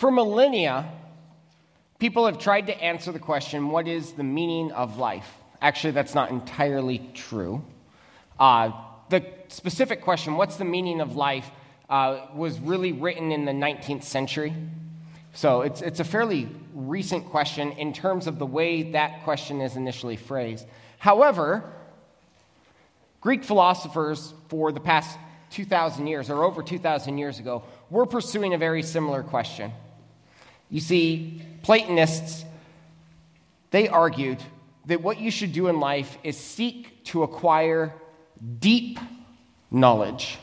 For millennia, people have tried to answer the question what is the meaning of life? Actually, that's not entirely true. Uh, the specific question, what's the meaning of life, uh, was really written in the 19th century. So it's, it's a fairly recent question in terms of the way that question is initially phrased. However, Greek philosophers for the past 2,000 years, or over 2,000 years ago, were pursuing a very similar question. You see, Platonists, they argued that what you should do in life is seek to acquire deep knowledge.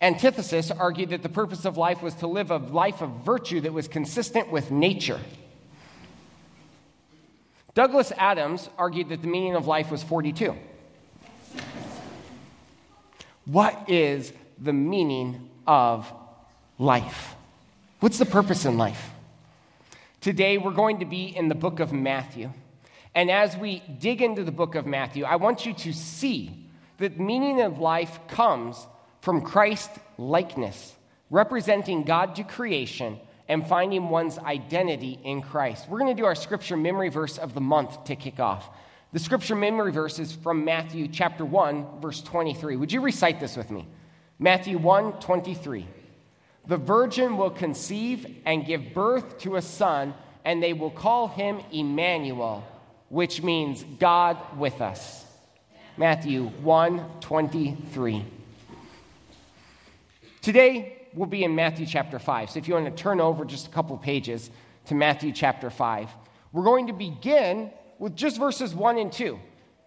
Antisthenes argued that the purpose of life was to live a life of virtue that was consistent with nature. Douglas Adams argued that the meaning of life was 42. What is the meaning of life? What's the purpose in life? Today, we're going to be in the book of Matthew. And as we dig into the book of Matthew, I want you to see that meaning of life comes from Christ likeness, representing God to creation and finding one's identity in Christ. We're going to do our scripture memory verse of the month to kick off. The scripture memory verse is from Matthew chapter 1, verse 23. Would you recite this with me? Matthew 1 23. The virgin will conceive and give birth to a son, and they will call him Emmanuel, which means God with us. Matthew 1 23. Today, we'll be in Matthew chapter 5. So if you want to turn over just a couple pages to Matthew chapter 5, we're going to begin with just verses 1 and 2.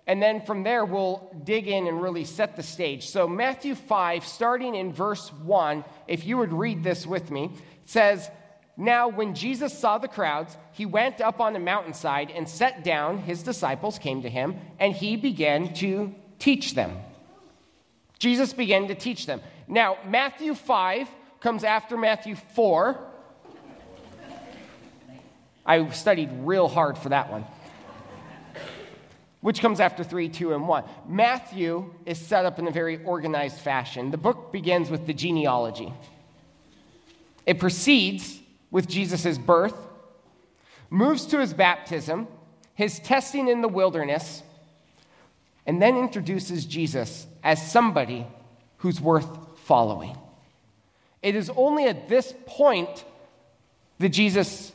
And then from there, we'll dig in and really set the stage. So, Matthew 5, starting in verse 1, if you would read this with me, says, Now, when Jesus saw the crowds, he went up on a mountainside and sat down. His disciples came to him, and he began to teach them. Jesus began to teach them. Now, Matthew 5 comes after Matthew 4. I studied real hard for that one which comes after 3, 2, and 1. Matthew is set up in a very organized fashion. The book begins with the genealogy, it proceeds with Jesus' birth, moves to his baptism, his testing in the wilderness, and then introduces Jesus as somebody who's worth following. It is only at this point that Jesus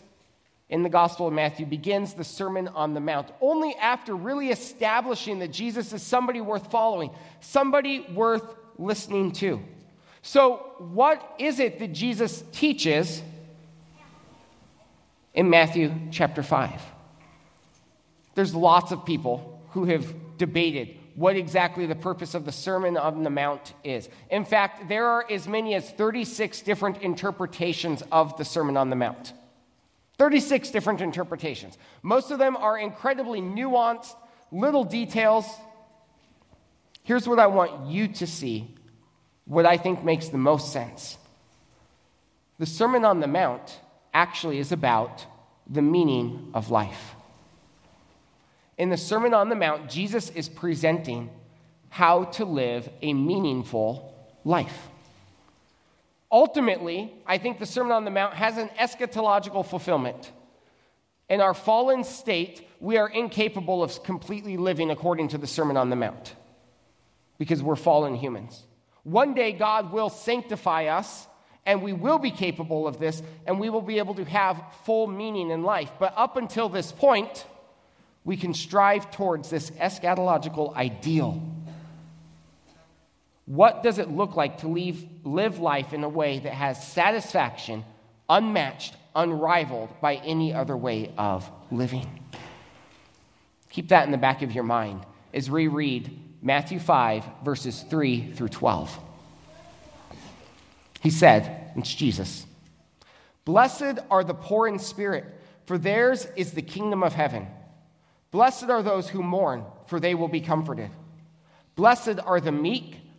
in the Gospel of Matthew begins the Sermon on the Mount, only after really establishing that Jesus is somebody worth following, somebody worth listening to. So, what is it that Jesus teaches in Matthew chapter 5? There's lots of people who have debated what exactly the purpose of the Sermon on the Mount is. In fact, there are as many as 36 different interpretations of the Sermon on the Mount. 36 different interpretations. Most of them are incredibly nuanced, little details. Here's what I want you to see, what I think makes the most sense. The Sermon on the Mount actually is about the meaning of life. In the Sermon on the Mount, Jesus is presenting how to live a meaningful life. Ultimately, I think the Sermon on the Mount has an eschatological fulfillment. In our fallen state, we are incapable of completely living according to the Sermon on the Mount because we're fallen humans. One day, God will sanctify us, and we will be capable of this, and we will be able to have full meaning in life. But up until this point, we can strive towards this eschatological ideal. What does it look like to leave, live life in a way that has satisfaction, unmatched, unrivaled by any other way of living? Keep that in the back of your mind as we read Matthew 5, verses 3 through 12. He said, It's Jesus, Blessed are the poor in spirit, for theirs is the kingdom of heaven. Blessed are those who mourn, for they will be comforted. Blessed are the meek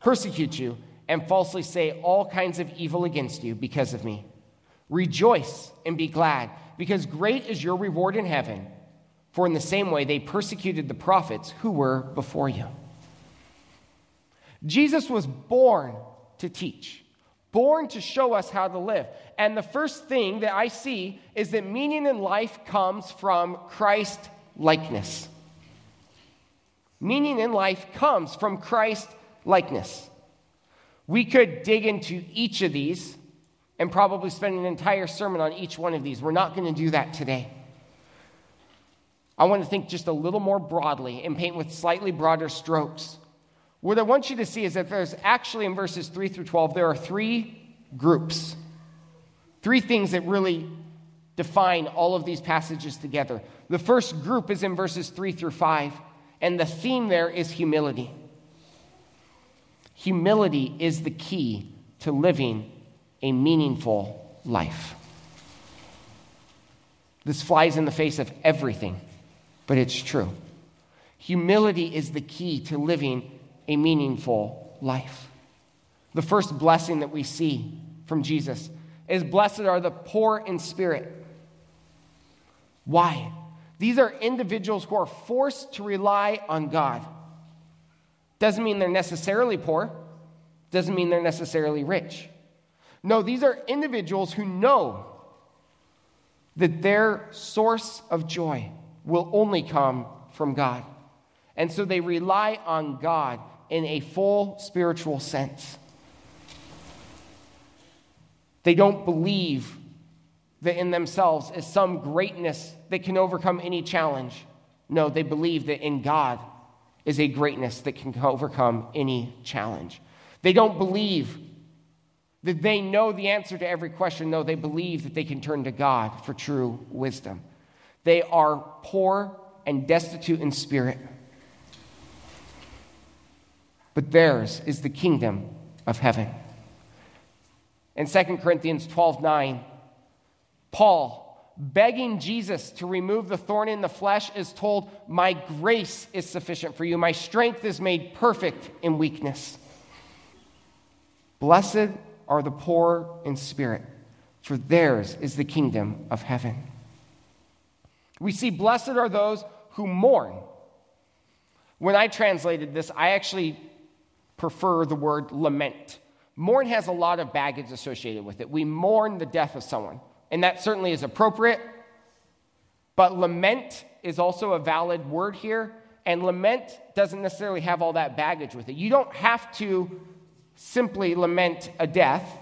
persecute you, and falsely say all kinds of evil against you because of me. Rejoice and be glad, because great is your reward in heaven. For in the same way they persecuted the prophets who were before you. Jesus was born to teach born to show us how to live. And the first thing that I see is that meaning in life comes from Christ likeness. Meaning in life comes from Christ likeness. We could dig into each of these and probably spend an entire sermon on each one of these. We're not going to do that today. I want to think just a little more broadly and paint with slightly broader strokes. What I want you to see is that there's actually in verses 3 through 12, there are three groups. Three things that really define all of these passages together. The first group is in verses 3 through 5, and the theme there is humility. Humility is the key to living a meaningful life. This flies in the face of everything, but it's true. Humility is the key to living a meaningful life. The first blessing that we see from Jesus is blessed are the poor in spirit. Why? These are individuals who are forced to rely on God. Doesn't mean they're necessarily poor, doesn't mean they're necessarily rich. No, these are individuals who know that their source of joy will only come from God. And so they rely on God in a full spiritual sense. They don't believe that in themselves is some greatness that can overcome any challenge. No, they believe that in God is a greatness that can overcome any challenge. They don't believe that they know the answer to every question. though they believe that they can turn to God for true wisdom. They are poor and destitute in spirit but theirs is the kingdom of heaven. In 2 Corinthians 12 9, Paul, begging Jesus to remove the thorn in the flesh, is told, My grace is sufficient for you. My strength is made perfect in weakness. Blessed are the poor in spirit, for theirs is the kingdom of heaven. We see, Blessed are those who mourn. When I translated this, I actually prefer the word lament. Mourn has a lot of baggage associated with it. We mourn the death of someone, and that certainly is appropriate. But lament is also a valid word here, and lament doesn't necessarily have all that baggage with it. You don't have to simply lament a death.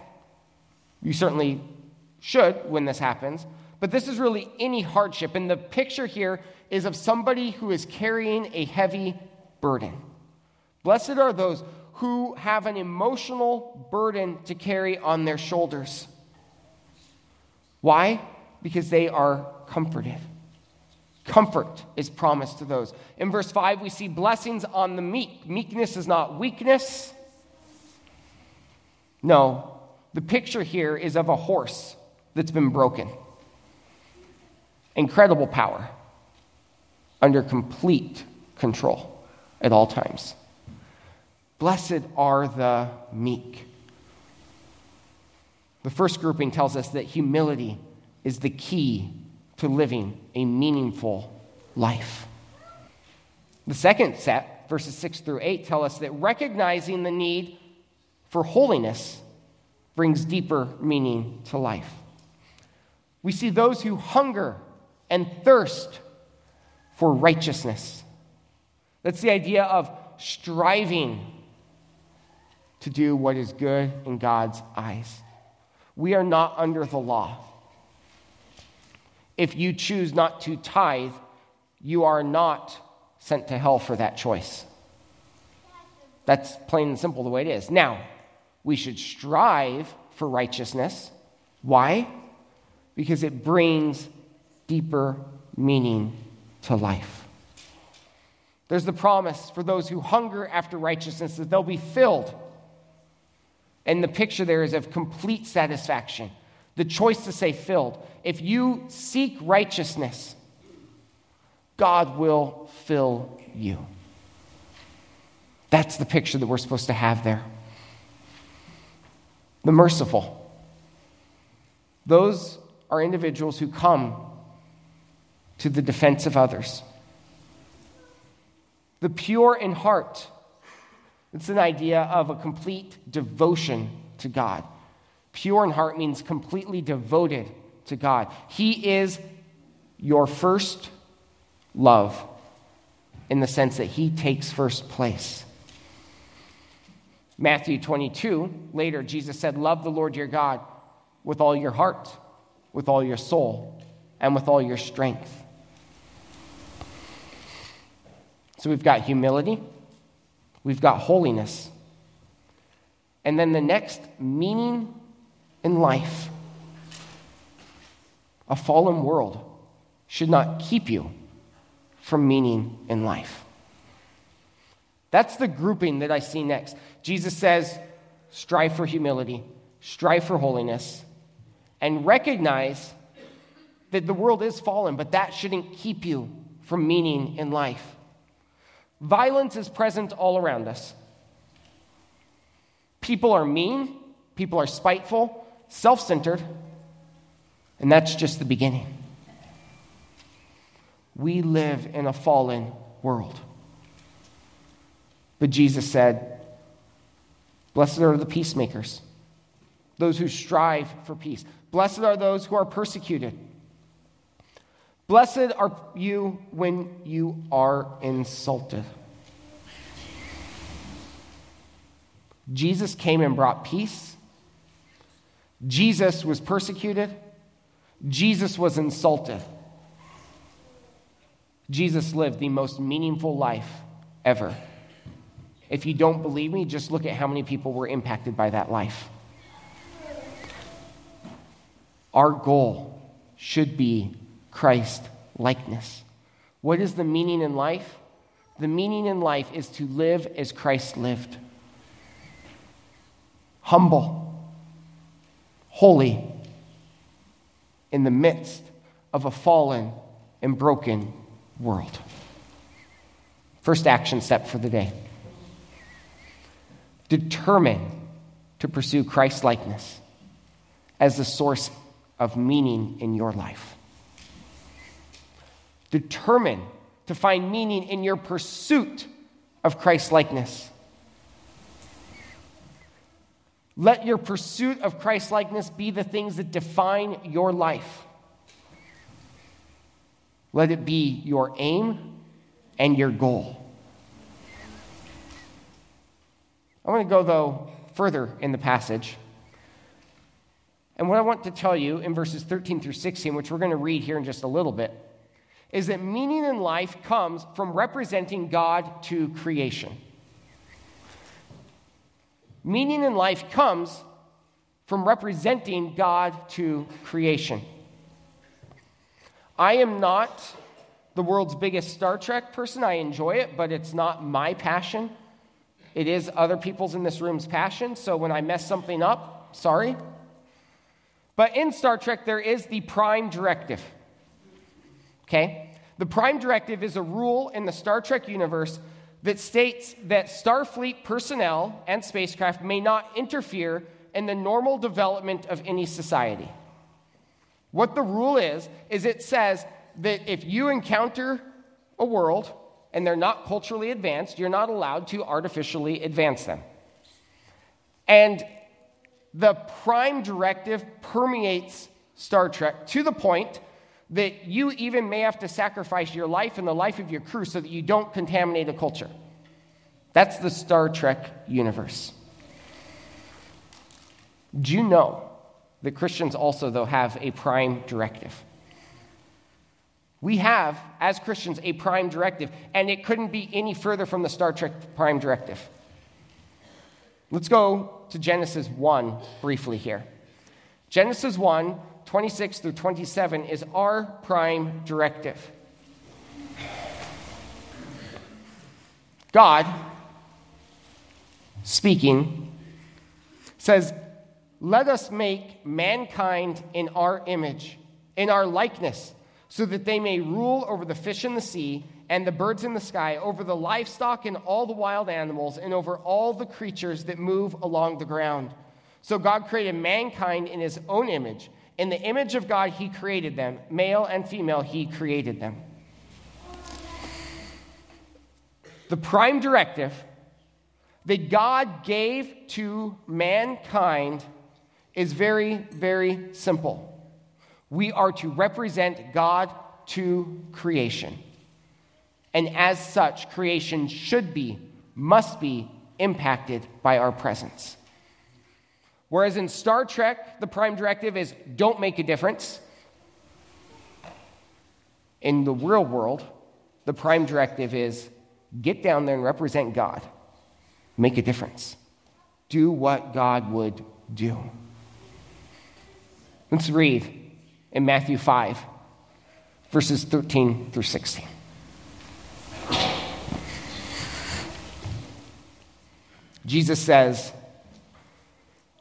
You certainly should when this happens, but this is really any hardship. And the picture here is of somebody who is carrying a heavy burden. Blessed are those who have an emotional burden to carry on their shoulders. Why? Because they are comforted. Comfort is promised to those. In verse 5, we see blessings on the meek. Meekness is not weakness. No, the picture here is of a horse that's been broken. Incredible power under complete control at all times. Blessed are the meek. The first grouping tells us that humility is the key to living a meaningful life. The second set, verses 6 through 8, tell us that recognizing the need for holiness brings deeper meaning to life. We see those who hunger and thirst for righteousness. That's the idea of striving to do what is good in God's eyes. We are not under the law. If you choose not to tithe, you are not sent to hell for that choice. That's plain and simple the way it is. Now, we should strive for righteousness. Why? Because it brings deeper meaning to life. There's the promise for those who hunger after righteousness that they'll be filled and the picture there is of complete satisfaction. the choice to say filled. If you seek righteousness, God will fill you. That's the picture that we're supposed to have there. The merciful. Those are individuals who come to the defense of others. The pure in heart. It's an idea of a complete devotion to God. Pure in heart means completely devoted to God. He is your first love in the sense that He takes first place. Matthew 22, later, Jesus said, Love the Lord your God with all your heart, with all your soul, and with all your strength. So we've got humility, we've got holiness. And then the next meaning in life. A fallen world should not keep you from meaning in life. That's the grouping that I see next. Jesus says, strive for humility, strive for holiness, and recognize that the world is fallen, but that shouldn't keep you from meaning in life. Violence is present all around us. People are mean, people are spiteful, self centered, and that's just the beginning. We live in a fallen world. But Jesus said, Blessed are the peacemakers, those who strive for peace. Blessed are those who are persecuted. Blessed are you when you are insulted. Jesus came and brought peace. Jesus was persecuted. Jesus was insulted. Jesus lived the most meaningful life ever. If you don't believe me, just look at how many people were impacted by that life. Our goal should be Christ likeness. What is the meaning in life? The meaning in life is to live as Christ lived humble, holy, in the midst of a fallen and broken world. First action step for the day determine to pursue Christ likeness as the source of meaning in your life. Determine to find meaning in your pursuit of Christ likeness. Let your pursuit of Christ likeness be the things that define your life. Let it be your aim and your goal. I want to go, though, further in the passage. And what I want to tell you in verses 13 through 16, which we're going to read here in just a little bit, is that meaning in life comes from representing God to creation. Meaning in life comes from representing God to creation. I am not the world's biggest Star Trek person. I enjoy it, but it's not my passion. It is other people's in this room's passion. So when I mess something up, sorry. But in Star Trek, there is the prime directive. Okay? The prime directive is a rule in the Star Trek universe that states that Starfleet personnel and spacecraft may not interfere in the normal development of any society. What the rule is, is it says that if you encounter a world and they're not culturally advanced, you're not allowed to artificially advance them. And the prime directive permeates Star Trek to the point that you even may have to sacrifice your life and the life of your crew so that you don't contaminate a culture. That's the Star Trek universe. Do you know that Christians also, though, have a prime directive? We have, as Christians, a prime directive, and it couldn't be any further from the Star Trek prime directive. Let's go to Genesis 1 briefly here. Genesis 1, 26 through 27 is our prime directive. God, speaking, says, let us make mankind in our image, in our likeness, so that they may rule over the fish in the sea and the birds in the sky, over the livestock and all the wild animals, and over all the creatures that move along the ground. So God created mankind in his own image. In the image of God, he created them. Male and female, he created them. The prime directive that God gave to mankind is very, very simple. We are to represent God to creation. And as such, creation should be, must be impacted by our presence. Whereas in Star Trek, the prime directive is don't make a difference. In the real world, the prime directive is get down there and represent God, make a difference, do what God would do. Let's read in Matthew 5, verses 13 through 16. Jesus says,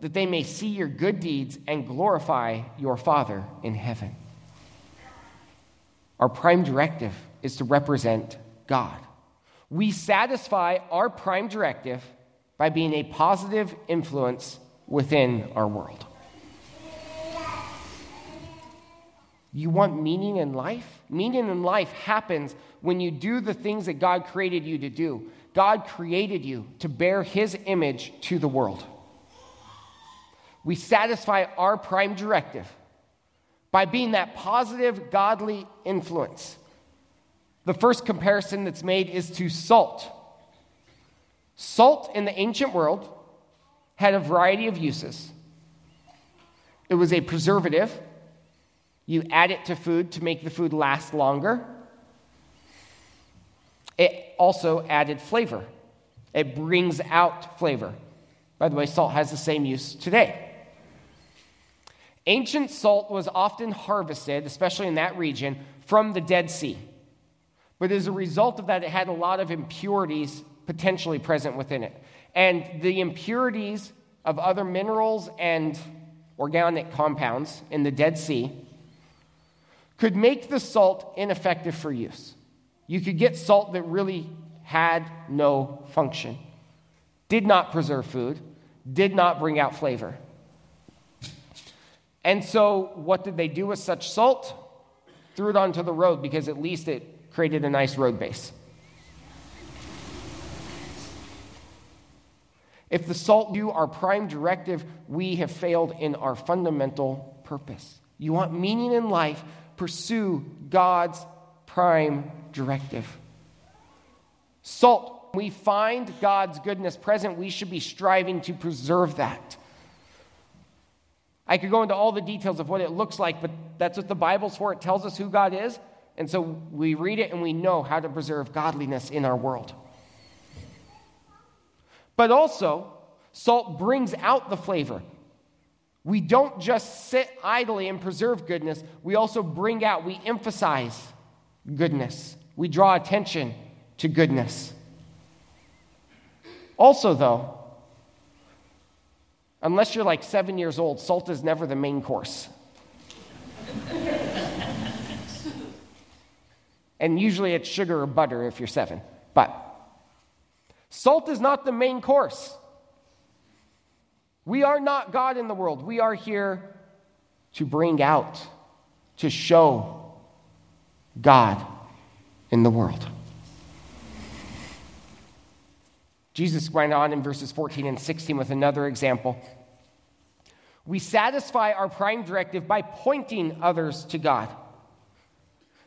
that they may see your good deeds and glorify your Father in heaven. Our prime directive is to represent God. We satisfy our prime directive by being a positive influence within our world. You want meaning in life? Meaning in life happens when you do the things that God created you to do. God created you to bear His image to the world. We satisfy our prime directive by being that positive, godly influence. The first comparison that's made is to salt. Salt in the ancient world had a variety of uses. It was a preservative you add it to food to make the food last longer. It also added flavor, it brings out flavor. By the way, salt has the same use today. Ancient salt was often harvested, especially in that region, from the Dead Sea. But as a result of that, it had a lot of impurities potentially present within it. And the impurities of other minerals and organic compounds in the Dead Sea could make the salt ineffective for use. You could get salt that really had no function, did not preserve food, did not bring out flavor. And so, what did they do with such salt? Threw it onto the road because at least it created a nice road base. If the salt do our prime directive, we have failed in our fundamental purpose. You want meaning in life, pursue God's prime directive. Salt, we find God's goodness present, we should be striving to preserve that. I could go into all the details of what it looks like, but that's what the Bible's for. It tells us who God is. And so we read it and we know how to preserve godliness in our world. But also, salt brings out the flavor. We don't just sit idly and preserve goodness, we also bring out, we emphasize goodness. We draw attention to goodness. Also, though, unless you're like seven years old, salt is never the main course. and usually it's sugar or butter if you're seven. But salt is not the main course. We are not God in the world. We are here to bring out, to show God in the world. Jesus went on in verses 14 and 16 with another example. We satisfy our prime directive by pointing others to God.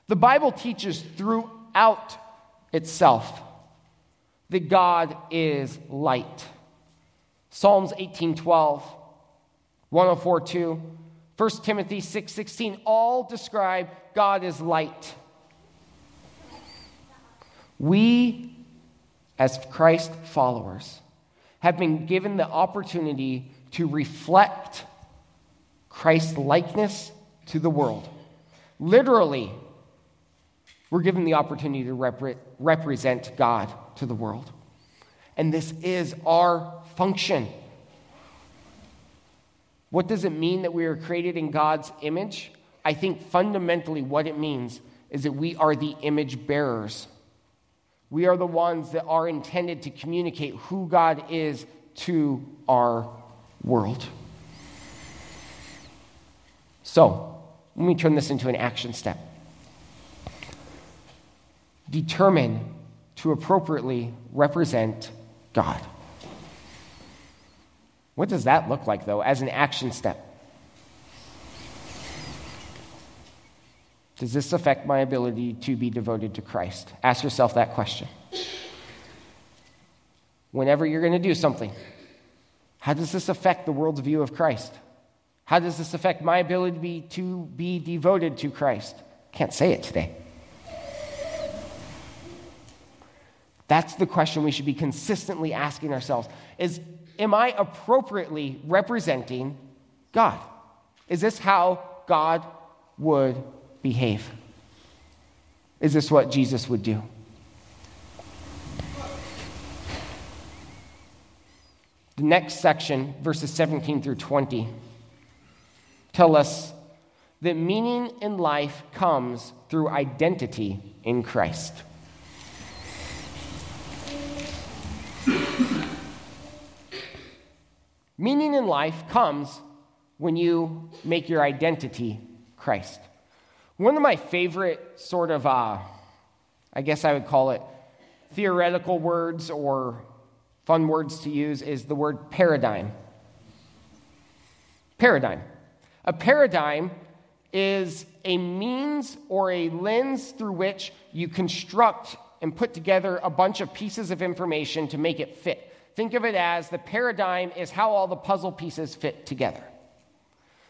The Bible teaches throughout itself that God is light. Psalms 18:12 104 2, 1 Timothy 6 16, all describe God as light. We, as Christ followers, have been given the opportunity to reflect Christ's likeness to the world. Literally, we're given the opportunity to rep- represent God to the world. And this is our function. What does it mean that we are created in God's image? I think fundamentally what it means is that we are the image bearers. We are the ones that are intended to communicate who God is to our world. So, let me turn this into an action step. Determine to appropriately represent God. What does that look like, though, as an action step? Does this affect my ability to be devoted to Christ? Ask yourself that question. Whenever you're going to do something, how does this affect the world's view of Christ? How does this affect my ability to be devoted to Christ? Can't say it today. That's the question we should be consistently asking ourselves is am I appropriately representing God? Is this how God would behave? Is this what Jesus would do? The next section, verses 17 through 20, tell us that meaning in life comes through identity in Christ. meaning in life comes when you make your identity Christ. One of my favorite sort of, uh, I guess I would call it theoretical words or fun words to use is the word paradigm. Paradigm. A paradigm is a means or a lens through which you construct and put together a bunch of pieces of information to make it fit. Think of it as the paradigm is how all the puzzle pieces fit together.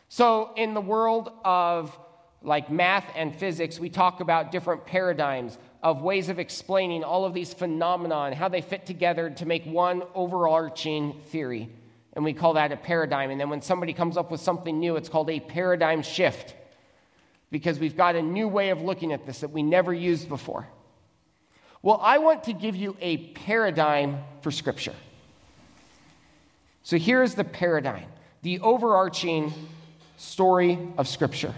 So, in the world of like math and physics, we talk about different paradigms of ways of explaining all of these phenomena and how they fit together to make one overarching theory. And we call that a paradigm. And then when somebody comes up with something new, it's called a paradigm shift because we've got a new way of looking at this that we never used before. Well, I want to give you a paradigm for Scripture. So here's the paradigm, the overarching story of Scripture.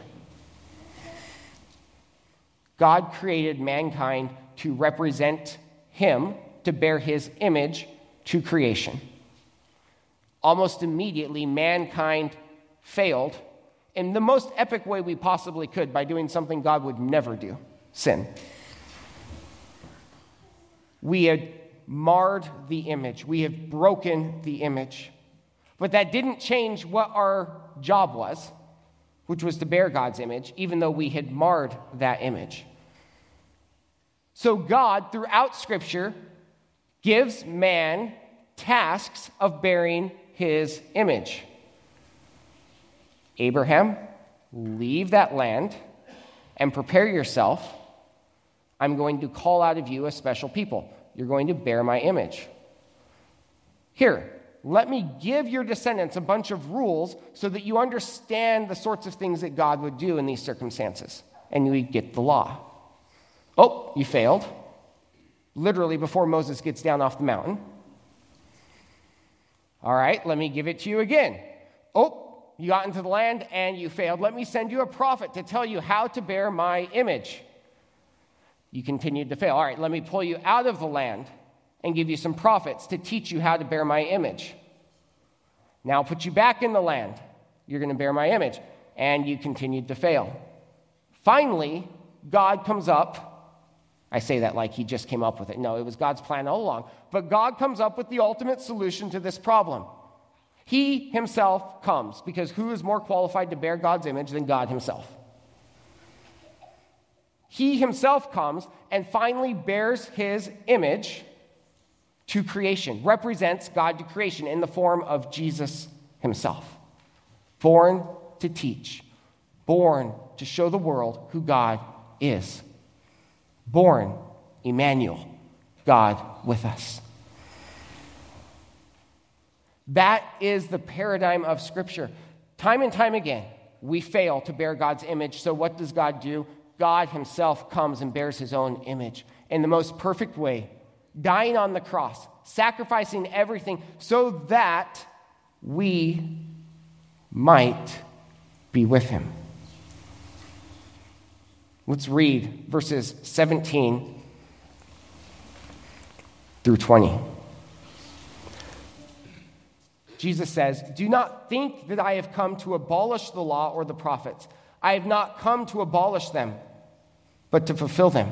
God created mankind to represent Him, to bear His image to creation. Almost immediately, mankind failed in the most epic way we possibly could by doing something God would never do sin. We had marred the image, we have broken the image. But that didn't change what our job was which was to bear God's image, even though we had marred that image. So, God, throughout Scripture, gives man tasks of bearing his image. Abraham, leave that land and prepare yourself. I'm going to call out of you a special people. You're going to bear my image. Here, let me give your descendants a bunch of rules so that you understand the sorts of things that God would do in these circumstances. And you get the law. Oh, you failed. Literally before Moses gets down off the mountain. All right, let me give it to you again. Oh, you got into the land and you failed. Let me send you a prophet to tell you how to bear my image. You continued to fail. All right, let me pull you out of the land and give you some prophets to teach you how to bear my image. Now I'll put you back in the land. You're going to bear my image. And you continued to fail. Finally, God comes up. I say that like he just came up with it. No, it was God's plan all along. But God comes up with the ultimate solution to this problem. He himself comes because who is more qualified to bear God's image than God himself? He himself comes and finally bears his image to creation, represents God to creation in the form of Jesus himself. born to teach, born to show the world who God is, born Emmanuel, God with us. That is the paradigm of Scripture. Time and time again, we fail to bear God's image. So, what does God do? God Himself comes and bears His own image in the most perfect way, dying on the cross, sacrificing everything so that we might be with Him. Let's read verses 17 through 20. Jesus says, Do not think that I have come to abolish the law or the prophets. I have not come to abolish them, but to fulfill them.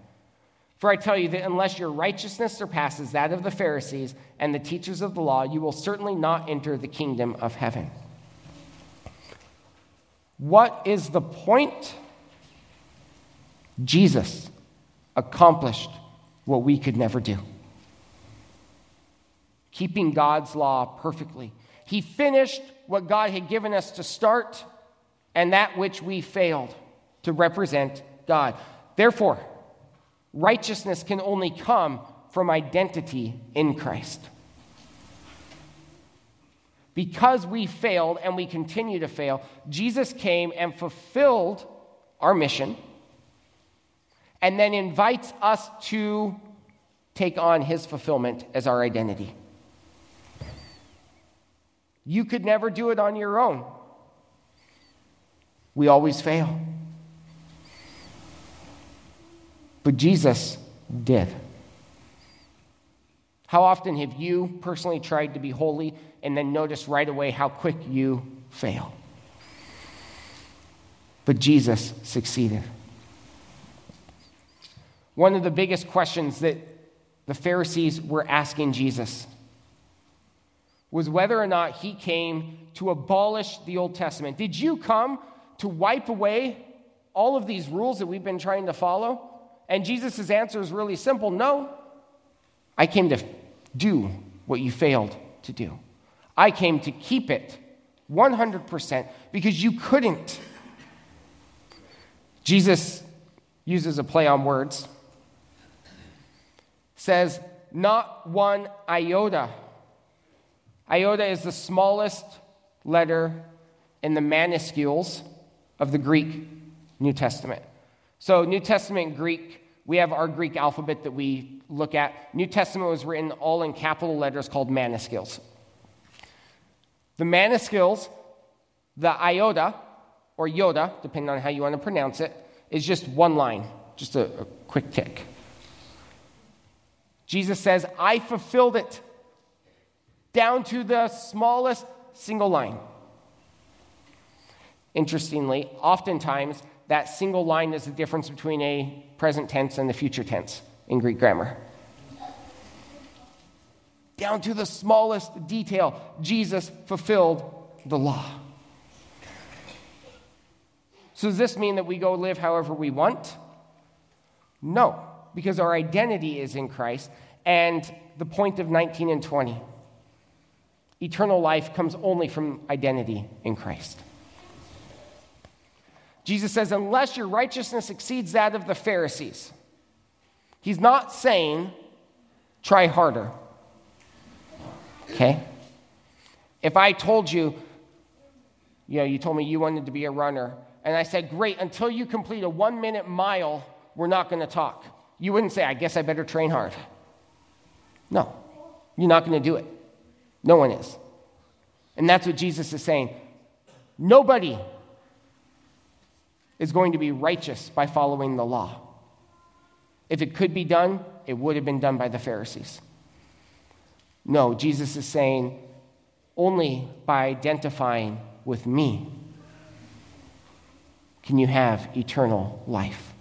For I tell you that unless your righteousness surpasses that of the Pharisees and the teachers of the law, you will certainly not enter the kingdom of heaven. What is the point? Jesus accomplished what we could never do. Keeping God's law perfectly. He finished what God had given us to start and that which we failed to represent God. Therefore, righteousness can only come from identity in Christ. Because we failed and we continue to fail, Jesus came and fulfilled our mission and then invites us to take on his fulfillment as our identity. You could never do it on your own. We always fail. But Jesus did. How often have you personally tried to be holy and then noticed right away how quick you fail? But Jesus succeeded. One of the biggest questions that the Pharisees were asking Jesus was whether or not he came to abolish the Old Testament. Did you come to wipe away all of these rules that we've been trying to follow? And Jesus' answer is really simple no. I came to do what you failed to do. I came to keep it 100% because you couldn't. Jesus uses a play on words, says, not one iota. Iota is the smallest letter in the minuscules of the Greek New Testament. So, New Testament Greek, we have our Greek alphabet that we look at. New Testament was written all in capital letters called minuscules. The minuscules, the iota, or yoda, depending on how you want to pronounce it, is just one line, just a, a quick tick. Jesus says, I fulfilled it down to the smallest single line. Interestingly, oftentimes that single line is the difference between a present tense and the future tense in Greek grammar. Down to the smallest detail, Jesus fulfilled the law. So, does this mean that we go live however we want? No, because our identity is in Christ. And the point of 19 and 20 eternal life comes only from identity in Christ. Jesus says, unless your righteousness exceeds that of the Pharisees, he's not saying try harder. Okay? If I told you, you know, you told me you wanted to be a runner, and I said, great, until you complete a one minute mile, we're not going to talk. You wouldn't say, I guess I better train hard. No, you're not going to do it. No one is. And that's what Jesus is saying. Nobody is going to be righteous by following the law. If it could be done, it would have been done by the Pharisees. No, Jesus is saying only by identifying with me can you have eternal life.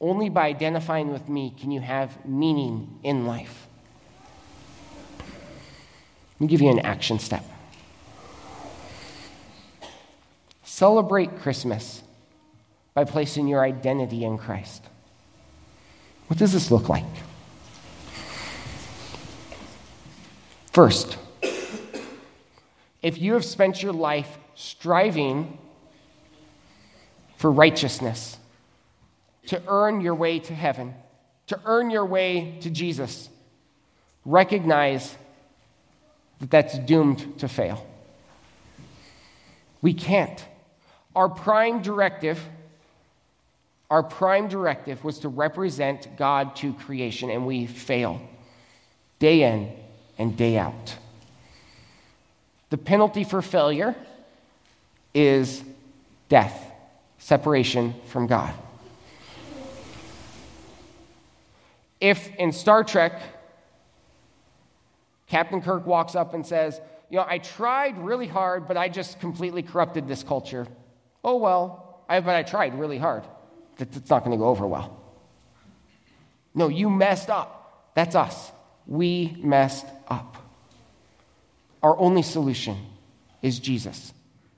Only by identifying with me can you have meaning in life. Let me give you an action step. Celebrate Christmas by placing your identity in Christ. What does this look like? First, if you have spent your life striving for righteousness, to earn your way to heaven, to earn your way to Jesus, recognize that that's doomed to fail. We can't. Our prime directive, our prime directive was to represent God to creation, and we fail day in and day out. The penalty for failure is death, separation from God. If in Star Trek, Captain Kirk walks up and says, You know, I tried really hard, but I just completely corrupted this culture. Oh, well, I, but I tried really hard. That's not going to go over well. No, you messed up. That's us. We messed up our only solution is Jesus.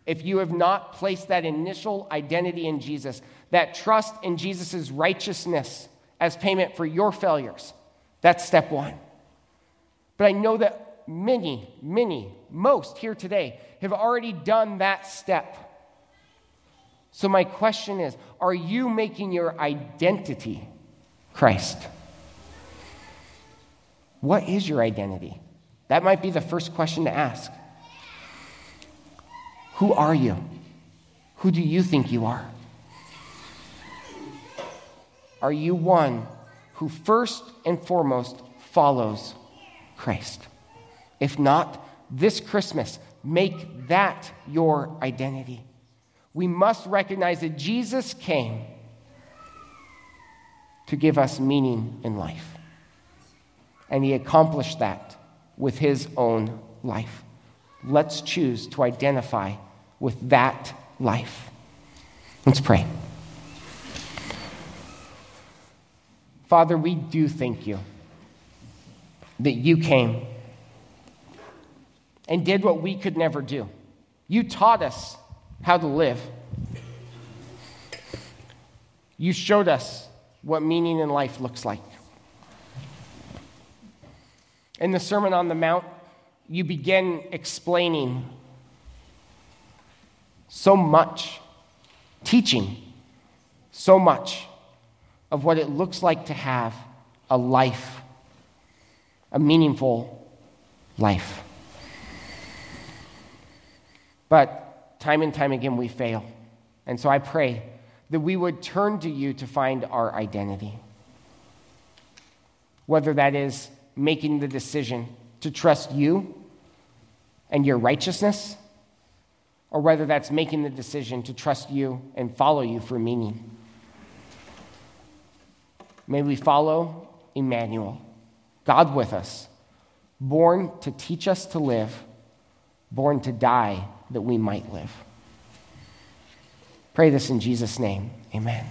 If you have not placed that initial identity in Jesus, that trust in Jesus' righteousness as payment for your failures, that's step one. But I know that many, many, most here today have already done that step. So, my question is are you making your identity Christ? What is your identity? That might be the first question to ask. Who are you? Who do you think you are? Are you one who first and foremost follows Christ? If not, this Christmas, make that your identity. We must recognize that Jesus came to give us meaning in life. And he accomplished that with his own life. Let's choose to identify with that life. Let's pray. Father, we do thank you that you came and did what we could never do. You taught us how to live. You showed us what meaning in life looks like. In the Sermon on the Mount, you begin explaining so much, teaching so much of what it looks like to have a life, a meaningful life. But time and time again, we fail. And so I pray that we would turn to you to find our identity. Whether that is making the decision to trust you and your righteousness, or whether that's making the decision to trust you and follow you for meaning. May we follow Emmanuel, God with us, born to teach us to live, born to die that we might live. Pray this in Jesus' name. Amen.